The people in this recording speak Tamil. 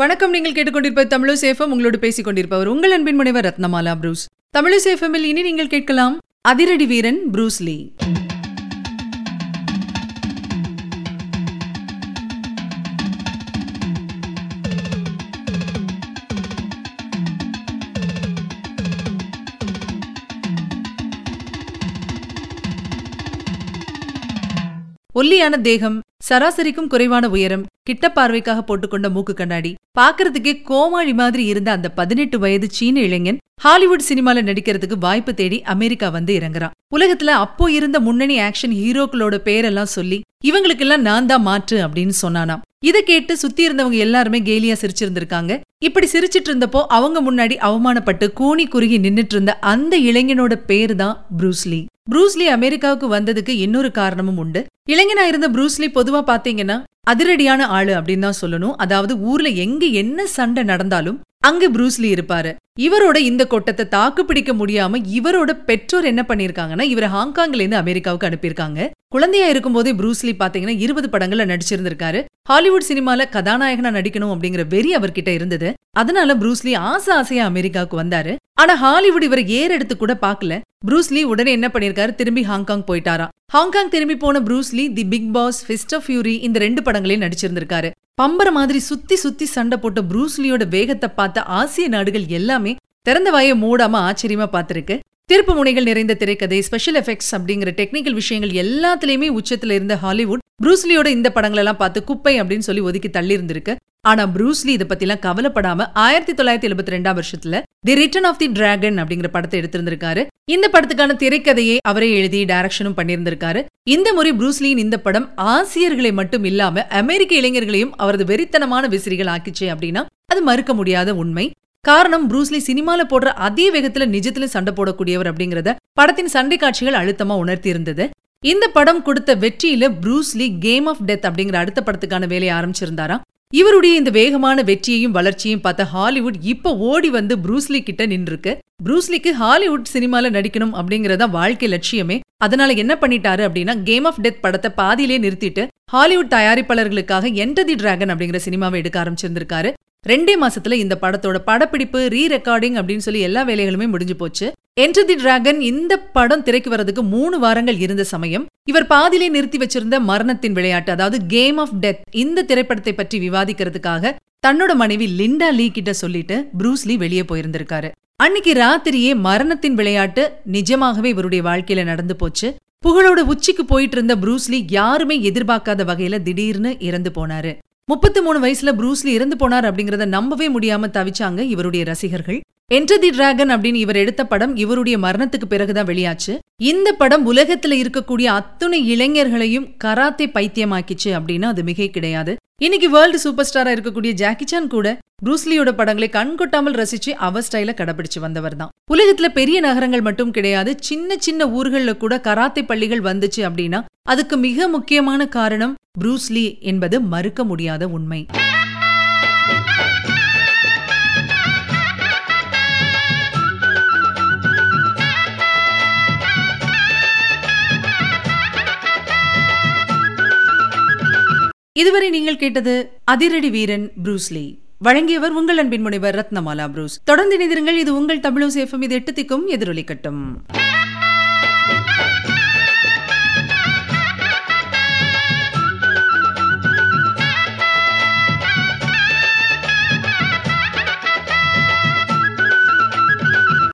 வணக்கம். நீங்கள் கேட்டுக்கொண்டிருப்ப தமிழசேஃபம் உங்களோடு பேசிக் கொண்டிருப்பவர் உங்கள் அன்பின் முனைவர் ரத்னமாலா ப்ரூஸ். தமிழசேஃபமில் இனி நீங்கள் கேட்கலாம் அதிரடி வீரன் ப்ரூஸ்லி ஒல்லியான தேகம் சராசரிக்கும் குறைவான உயரம் கிட்ட பார்வைக்காக போட்டுக்கொண்ட மூக்கு கண்ணாடி. பாக்குறதுக்கே கோமாளி மாதிரி இருந்த அந்த பதினெட்டு வயது சீன இளைஞன் ஹாலிவுட் சினிமால நடிக்கிறதுக்கு வாய்ப்பு தேடி அமெரிக்கா வந்து இறங்குறான். உலகத்துல அப்போ இருந்த முன்னணி ஆக்ஷன் ஹீரோக்களோட பேரெல்லாம் சொல்லி இவங்களுக்கெல்லாம் நான் தான் மாற்று அப்படின்னு சொன்னானாம். இதை கேட்டு சுத்தி இருந்தவங்க எல்லாருமே கேலியா சிரிச்சிருந்திருக்காங்க. இப்படி சிரிச்சிட்டு இருந்தப்போ அவங்க முன்னாடி அவமானப்பட்டு கூனி குறுகி நின்னுட்டு இருந்த அந்த இளைஞனோட பேரு தான் ப்ரூஸ்லி ப்ரூஸ்லி அமெரிக்காவுக்கு வந்ததுக்கு இன்னொரு காரணமும் உண்டு. இளைஞனா இருந்த ப்ரூஸ்லி பொதுவா பாத்தீங்கன்னா அதிரடியான ஆளு அப்படின்னு தான் சொல்லணும். அதாவது ஊர்ல எங்க என்ன சண்டை நடந்தாலும் அங்க ப்ரூஸ்லி இருப்பாரு. இவரோட இந்த கொட்டத்தை தாக்கு பிடிக்க முடியாம இவரோட பெற்றோர் என்ன பண்ணிருக்காங்கன்னா இவர் ஹாங்காங்ல இருந்து அமெரிக்காவுக்கு அனுப்பியிருக்காங்க. குழந்தையா இருக்கும் போதே ப்ரூஸ்லி பாத்தீங்கன்னா இருபது படங்கள்ல நடிச்சிருந்திருக்காரு. ஹாலிவுட் சினிமால கதாநாயகனா நடிக்கணும் அப்படிங்கிற வெறி அவர்கிட்ட இருந்தது. அதனால ப்ரூஸ்லி ஆசை ஆசையா அமெரிக்காவுக்கு வந்தாரு. ஆனா ஹாலிவுட் இவரை ஏறெடுத்து கூட பாக்கல. ப்ரூஸ்லி உடனே என்ன பண்ணிருக்காரு? திரும்பி ஹாங்காங் போயிட்டாராம் ஹாங்காங் திரும்பி போன Bruce Lee the big boss fist of fury இந்த ரெண்டு படங்களையும் நடிச்சிருந்திருக்காரு. பம்பர மாதிரி சுத்தி சுத்தி சண்டை போட்ட ப்ரூஸ்லியோட வேகத்தை பார்த்த ஆசிய நாடுகள் எல்லாமே திறந்த வாயை மூடாம ஆச்சரியமா பார்த்திருக்கு. திருப்பு முனைகள் நிறைந்த திரைக்கதை ஸ்பெஷல் எஃபெக்ட்ஸ் அப்படிங்கிற டெக்னிக்கல் விஷயங்கள் எல்லாத்துலயுமே உச்சத்துல இருந்த ஹாலிவுட் ப்ரூஸ்லியோட இந்த படங்களெல்லாம் பார்த்து குப்பை அப்படின்னு சொல்லி ஒதுக்கி தள்ளி இருந்திருக்கு ஆனா ப்ரூஸ்லி இதை பத்திலாம் கவலைப்படாம ஆயிரத்தி தொள்ளாயிரத்தி எழுபத்தி ரெண்டாம் வருஷத்துல the return of the dragon அப்படிங்கிற படத்தை எடுத்திருந்திருக்காரு. இந்த படத்துக்கான திரைக்கதையை அவரே எழுதி டைரக்ஷனும் பண்ணியிருந்திருக்காரு. இந்த முறை ப்ரூஸ்லியின் இந்த படம் ஆசியர்களை மட்டும் இல்லாம அமெரிக்க இளைஞர்களையும் அவரது வெறித்தனமான விசிறிகள் ஆக்கிச்சு அப்படின்னா அது மறுக்க முடியாத உண்மை. காரணம் ப்ரூஸ்லி சினிமால போடுற அதே வேகத்துல நிஜத்துல சண்டை போடக்கூடியவர் அப்படிங்கறத படத்தின் சண்டை காட்சிகள் அழுத்தமா உணர்த்தி இருந்தது இந்த படம் கொடுத்த வெற்றியில Bruce Lee game of death அப்படிங்கிற அடுத்த படத்துக்கான வேலையை ஆரம்பிச்சிருந்தாராம் இவருடைய இந்த வேகமான வெற்றியையும் வளர்ச்சியையும் பார்த்த ஹாலிவுட் இப்ப ஓடி வந்து ப்ரூஸ்லி கிட்ட நின்றுருக்கு. ப்ரூஸ்லிக்கு ஹாலிவுட் சினிமால நடிக்கணும் அப்படிங்கறத வாழ்க்கை லட்சியமே. அதனால என்ன பண்ணிட்டாரு அப்படின்னா கேம் ஆஃப் டெத் படத்தை பாதியிலே நிறுத்திட்டு ஹாலிவுட் தயாரிப்பாளர்களுக்காக என்டர் தி டிராகன் அப்படிங்கிற சினிமாவை எடுக்க ஆரம்பிச்சிருந்திருக்காரு. ரெண்டே மாசத்துல இந்த படத்தோட படப்பிடிப்பு ரீ ரெக்கார்டிங் அப்படின்னு சொல்லி எல்லா வேலைகளுமே முடிஞ்சு போச்சு. என்டர் தி டிராகன் இந்த படம் திரைக்கு வரதுக்கு மூணு வாரங்கள் இருந்த சமயம் இவர் பாதியிலே நிறுத்தி வச்சிருந்த மரணத்தின் விளையாட்டு அதாவது கேம் ஆஃப் டெத் இந்த திரைப்படத்தை பற்றி விவாதிக்கிறதுக்காக தன்னோட மனைவி லிண்டா லீ கிட்ட சொல்லிட்டு ப்ரூஸ்லி வெளியே போயிருந்திருக்காரு. அன்னைக்கு ராத்திரியே மரணத்தின் விளையாட்டு நிஜமாகவே இவருடைய வாழ்க்கையில நடந்து போச்சு. புகழோட உச்சிக்கு போயிட்டு இருந்த ப்ரூஸ்லி யாருமே எதிர்பார்க்காத வகையில திடீர்னு இறந்து போனாரு. முப்பத்தி மூணு வயசுல ப்ரூஸ்லி இறந்து போனார் அப்படிங்கறத நம்பவே முடியாம தவிச்சாங்க இவருடைய ரசிகர்கள். என்டர் தி டிராகன் அப்படின்னு இவர் எடுத்த படம் இவருடைய மரணத்துக்கு பிறகுதான் வெளியாச்சு. இந்த படம் உலகத்துல இருக்கக்கூடிய அத்துணை இளைஞர்களையும் கராத்தே பைத்தியமாக்கிச்சு அப்படின்னா அது மிகை கிடையாது. இன்னைக்கு வேர்ல்டு சூப்பர் ஸ்டாரா இருக்கக்கூடிய ஜாக்கி சான் கூட ப்ரூஸ்லியோட படங்களை கண்கொட்டாமல் ரசிச்சு அவர் ஸ்டைல கடைபிடிச்சு வந்தவர் தான். உலகத்துல பெரிய நகரங்கள் மட்டும் கிடையாது சின்ன சின்ன ஊர்கள்ல கூட கராத்தே பள்ளிகள் வந்துச்சு அப்படின்னா அதுக்கு மிக முக்கியமான காரணம் ப்ரூஸ்லி என்பது மறுக்க முடியாத உண்மை. இதுவரை நீங்கள் கேட்டது அதிரடி வீரன் ப்ரூஸ்லி வழங்கியவர் உங்கள் அன்பின் முனைவர் ரத்னமாலா ப்ரூஸ். தொடர்ந்து இணைந்திருங்கள். இது உங்கள் தமிழோ சேஃபம் இது எட்டு திக்கும் எதிரொலிக்கட்டும்.